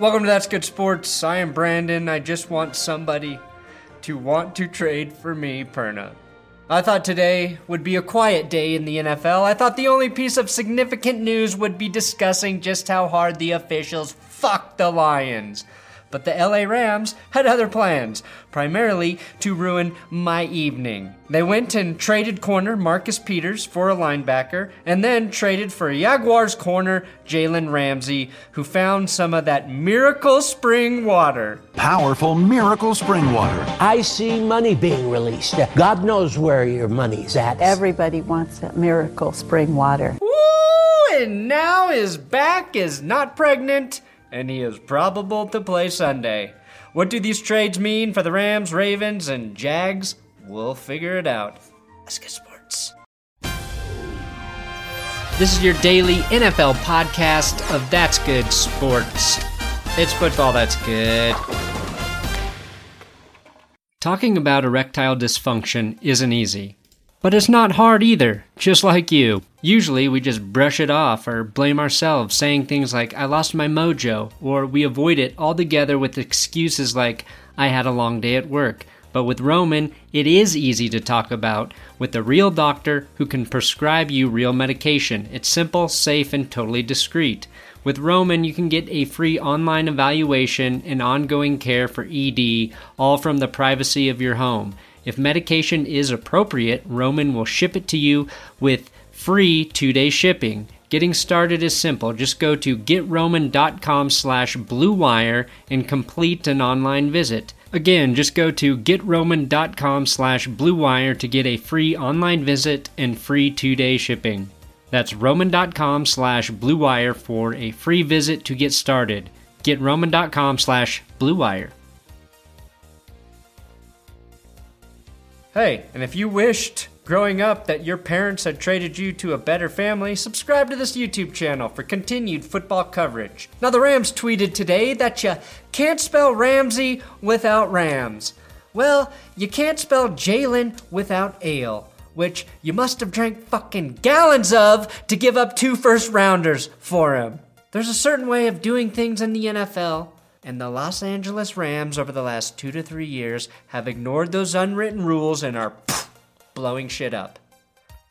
Welcome to That's Good Sports. I am Brandon. I just want somebody to want to trade for me, Perna. I thought today would be a quiet day in the NFL. I thought the only piece of significant news would be discussing just how hard the officials fucked the Lions. But the LA Rams had other plans, primarily to ruin my evening. They went and traded corner Marcus Peters for a linebacker, and then traded for Jaguars corner Jalen Ramsey, who found some of that miracle spring water. Powerful miracle spring water. I see money being released. God knows where your money's at. Everybody wants that miracle spring water. Woo! And now his back is not pregnant and he is probable to play Sunday. What do these trades mean for the Rams, Ravens, and Jags? We'll figure it out. Let's get sports. This is your daily NFL podcast of That's Good Sports. It's football that's good. Talking about erectile dysfunction isn't easy. But it's not hard either, just like you. Usually we just brush it off or blame ourselves, saying things like, I lost my mojo, or we avoid it altogether with excuses like, I had a long day at work. But with Roman, it is easy to talk about with a real doctor who can prescribe you real medication. It's simple, safe, and totally discreet. With Roman, you can get a free online evaluation and ongoing care for ED, all from the privacy of your home. If medication is appropriate, Roman will ship it to you with free two-day shipping. Getting started is simple. Just go to getroman.com slash bluewire and complete an online visit. Again, just go to getroman.com slash bluewire to get a free online visit and free two-day shipping. That's roman.com slash bluewire for a free visit to get started. Getroman.com slash bluewire. Hey, and if you wished growing up that your parents had traded you to a better family, subscribe to this YouTube channel for continued football coverage. Now, the Rams tweeted today that you can't spell Ramsey without Rams. Well, you can't spell Jalen without ale, which you must have drank fucking gallons of to give up two first rounders for him. There's a certain way of doing things in the NFL and the Los Angeles Rams over the last two to three years have ignored those unwritten rules and are blowing shit up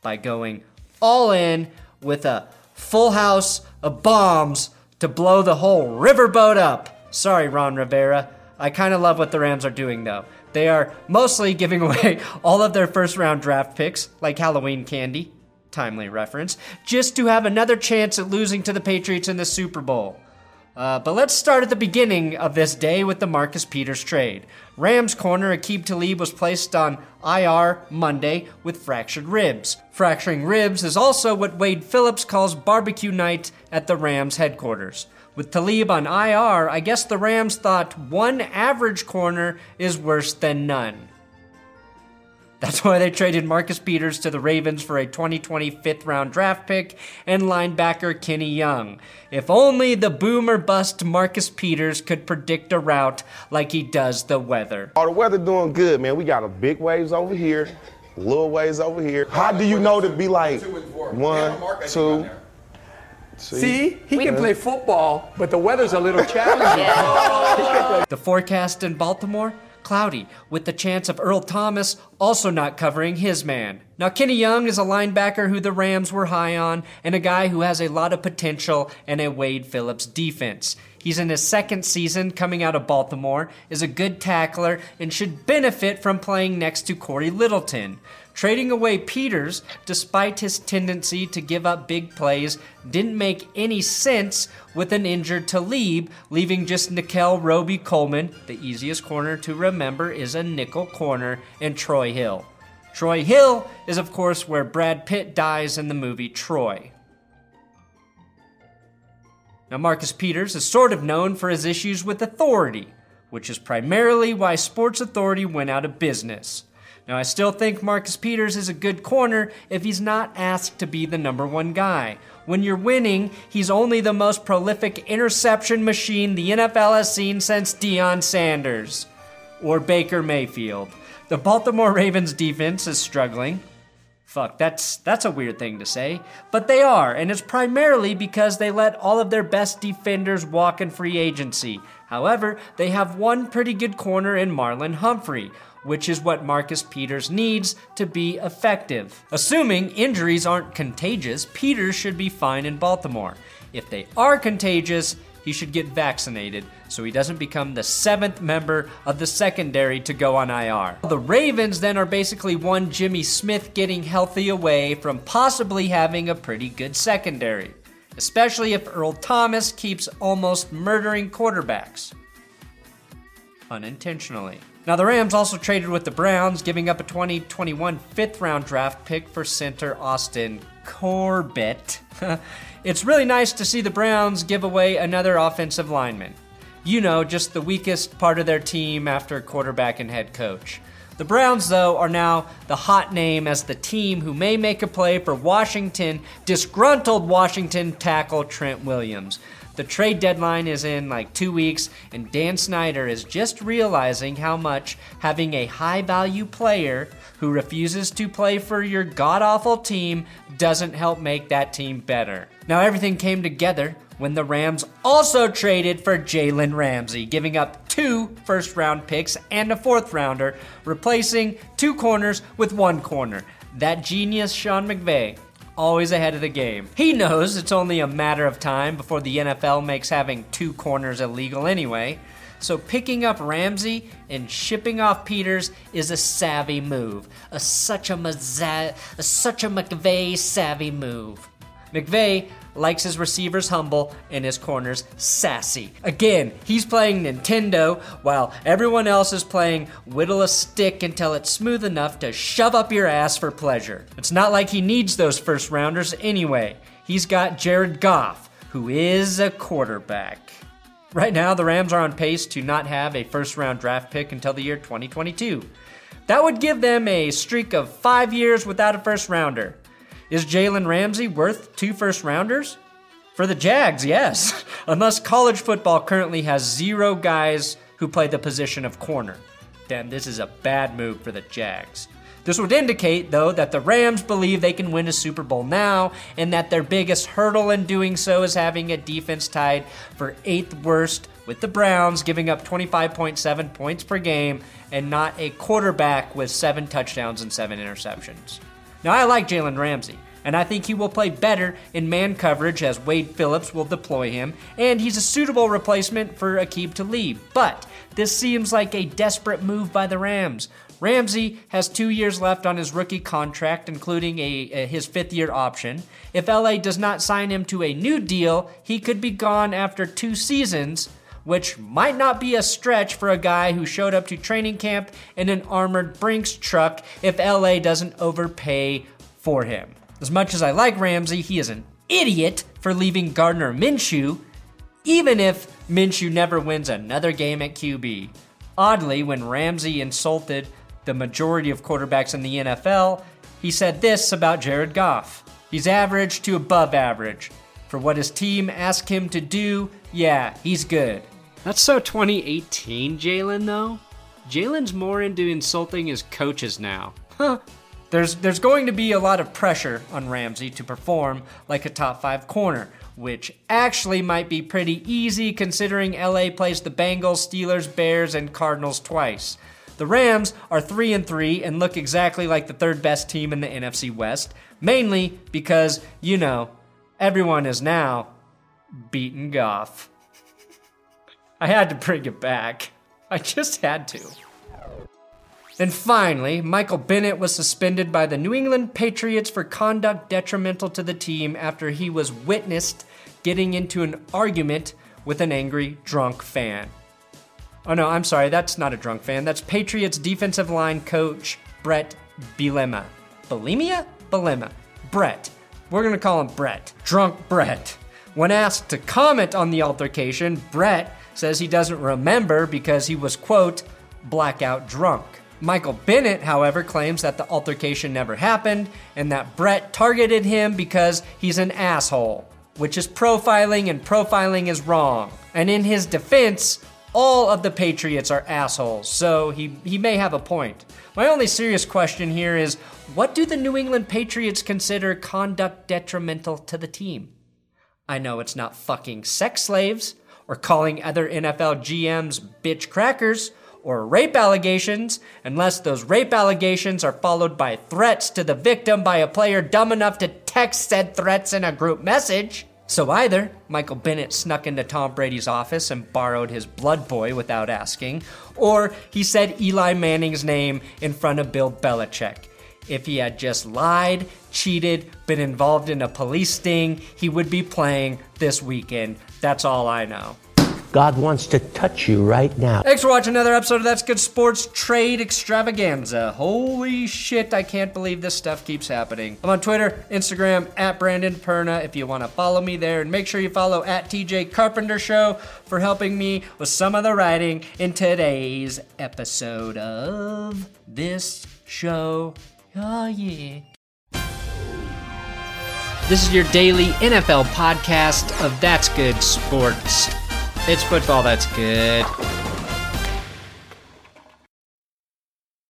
by going all in with a full house of bombs to blow the whole riverboat up. Sorry, Ron Rivera. I kind of love what the Rams are doing, though. They are mostly giving away all of their first round draft picks, like Halloween candy, timely reference, just to have another chance at losing to the Patriots in the Super Bowl. Uh, but let's start at the beginning of this day with the Marcus Peters trade. Rams corner Aqib Talib was placed on IR Monday with fractured ribs. Fracturing ribs is also what Wade Phillips calls barbecue night at the Rams headquarters. With Talib on IR, I guess the Rams thought one average corner is worse than none. That's why they traded Marcus Peters to the Ravens for a 2020 fifth round draft pick and linebacker Kenny Young. If only the boomer bust Marcus Peters could predict a route like he does the weather. Oh, the weather doing good, man. We got a big waves over here, little waves over here. How do you know to be like one, two? See, he can play football, but the weather's a little challenging. The forecast in Baltimore? Cloudy, with the chance of Earl Thomas also not covering his man. Now, Kenny Young is a linebacker who the Rams were high on, and a guy who has a lot of potential in a Wade Phillips defense. He's in his second season coming out of Baltimore, is a good tackler, and should benefit from playing next to Cory Littleton. Trading away Peters, despite his tendency to give up big plays, didn't make any sense with an injured Talib, leaving just Nickell Robey Coleman, the easiest corner to remember is a nickel corner, and Troy Hill. Troy Hill is, of course, where Brad Pitt dies in the movie Troy. Now, Marcus Peters is sort of known for his issues with authority, which is primarily why Sports Authority went out of business. Now, I still think Marcus Peters is a good corner if he's not asked to be the number one guy. When you're winning, he's only the most prolific interception machine the NFL has seen since Deion Sanders or Baker Mayfield. The Baltimore Ravens defense is struggling. Fuck, that's that's a weird thing to say, but they are, and it's primarily because they let all of their best defenders walk in free agency. However, they have one pretty good corner in Marlon Humphrey, which is what Marcus Peters needs to be effective. Assuming injuries aren't contagious, Peters should be fine in Baltimore. If they are contagious, he should get vaccinated so he doesn't become the seventh member of the secondary to go on IR. The Ravens then are basically one Jimmy Smith getting healthy away from possibly having a pretty good secondary, especially if Earl Thomas keeps almost murdering quarterbacks. Unintentionally. Now, the Rams also traded with the Browns, giving up a 2021 fifth round draft pick for center Austin Corbett. it's really nice to see the Browns give away another offensive lineman. You know, just the weakest part of their team after quarterback and head coach. The Browns, though, are now the hot name as the team who may make a play for Washington, disgruntled Washington tackle Trent Williams. The trade deadline is in like two weeks, and Dan Snyder is just realizing how much having a high value player who refuses to play for your god awful team doesn't help make that team better. Now, everything came together when the Rams also traded for Jalen Ramsey, giving up two first round picks and a fourth rounder, replacing two corners with one corner. That genius Sean McVay always ahead of the game. He knows it's only a matter of time before the NFL makes having two corners illegal anyway. So picking up Ramsey and shipping off Peters is a savvy move. A such a, Maza- a such a McVay savvy move. McVay likes his receivers humble and his corners sassy. Again, he's playing Nintendo while everyone else is playing whittle a stick until it's smooth enough to shove up your ass for pleasure. It's not like he needs those first rounders anyway. He's got Jared Goff, who is a quarterback. Right now, the Rams are on pace to not have a first round draft pick until the year 2022. That would give them a streak of five years without a first rounder. Is Jalen Ramsey worth two first rounders? For the Jags, yes. Unless college football currently has zero guys who play the position of corner. Then this is a bad move for the Jags. This would indicate, though, that the Rams believe they can win a Super Bowl now, and that their biggest hurdle in doing so is having a defense tied for eighth worst with the Browns, giving up 25.7 points per game, and not a quarterback with seven touchdowns and seven interceptions. Now, I like Jalen Ramsey, and I think he will play better in man coverage as Wade Phillips will deploy him, and he's a suitable replacement for Aqib Talib. But this seems like a desperate move by the Rams. Ramsey has two years left on his rookie contract, including a, a, his fifth year option. If LA does not sign him to a new deal, he could be gone after two seasons, which might not be a stretch for a guy who showed up to training camp in an armored Brinks truck if LA doesn't overpay for him. As much as I like Ramsey, he is an idiot for leaving Gardner Minshew, even if Minshew never wins another game at QB. Oddly, when Ramsey insulted the majority of quarterbacks in the NFL, he said this about Jared Goff He's average to above average. For what his team asked him to do, yeah, he's good. That's so 2018, Jalen, though. Jalen's more into insulting his coaches now. Huh. There's, there's going to be a lot of pressure on Ramsey to perform like a top five corner, which actually might be pretty easy considering LA plays the Bengals, Steelers, Bears, and Cardinals twice. The Rams are 3 and 3 and look exactly like the third best team in the NFC West, mainly because, you know, everyone is now beaten Goff. I had to bring it back. I just had to. And finally, Michael Bennett was suspended by the New England Patriots for conduct detrimental to the team after he was witnessed getting into an argument with an angry drunk fan. Oh no, I'm sorry, that's not a drunk fan. That's Patriots defensive line coach Brett Bielema. Bulimia? Bielema. Brett. We're gonna call him Brett. Drunk Brett. When asked to comment on the altercation, Brett says he doesn't remember because he was, quote, blackout drunk. Michael Bennett, however, claims that the altercation never happened and that Brett targeted him because he's an asshole, which is profiling and profiling is wrong. And in his defense, all of the Patriots are assholes, so he, he may have a point. My only serious question here is What do the New England Patriots consider conduct detrimental to the team? I know it's not fucking sex slaves, or calling other NFL GMs bitch crackers, or rape allegations, unless those rape allegations are followed by threats to the victim by a player dumb enough to text said threats in a group message. So either Michael Bennett snuck into Tom Brady's office and borrowed his blood boy without asking, or he said Eli Manning's name in front of Bill Belichick. If he had just lied, cheated, been involved in a police sting, he would be playing this weekend. That's all I know. God wants to touch you right now. Thanks for watching another episode of That's Good Sports Trade Extravaganza. Holy shit, I can't believe this stuff keeps happening. I'm on Twitter, Instagram, at Brandon Perna if you want to follow me there. And make sure you follow at TJ Carpenter Show for helping me with some of the writing in today's episode of this show. Oh, yeah. This is your daily NFL podcast of That's Good Sports. It's football that's good.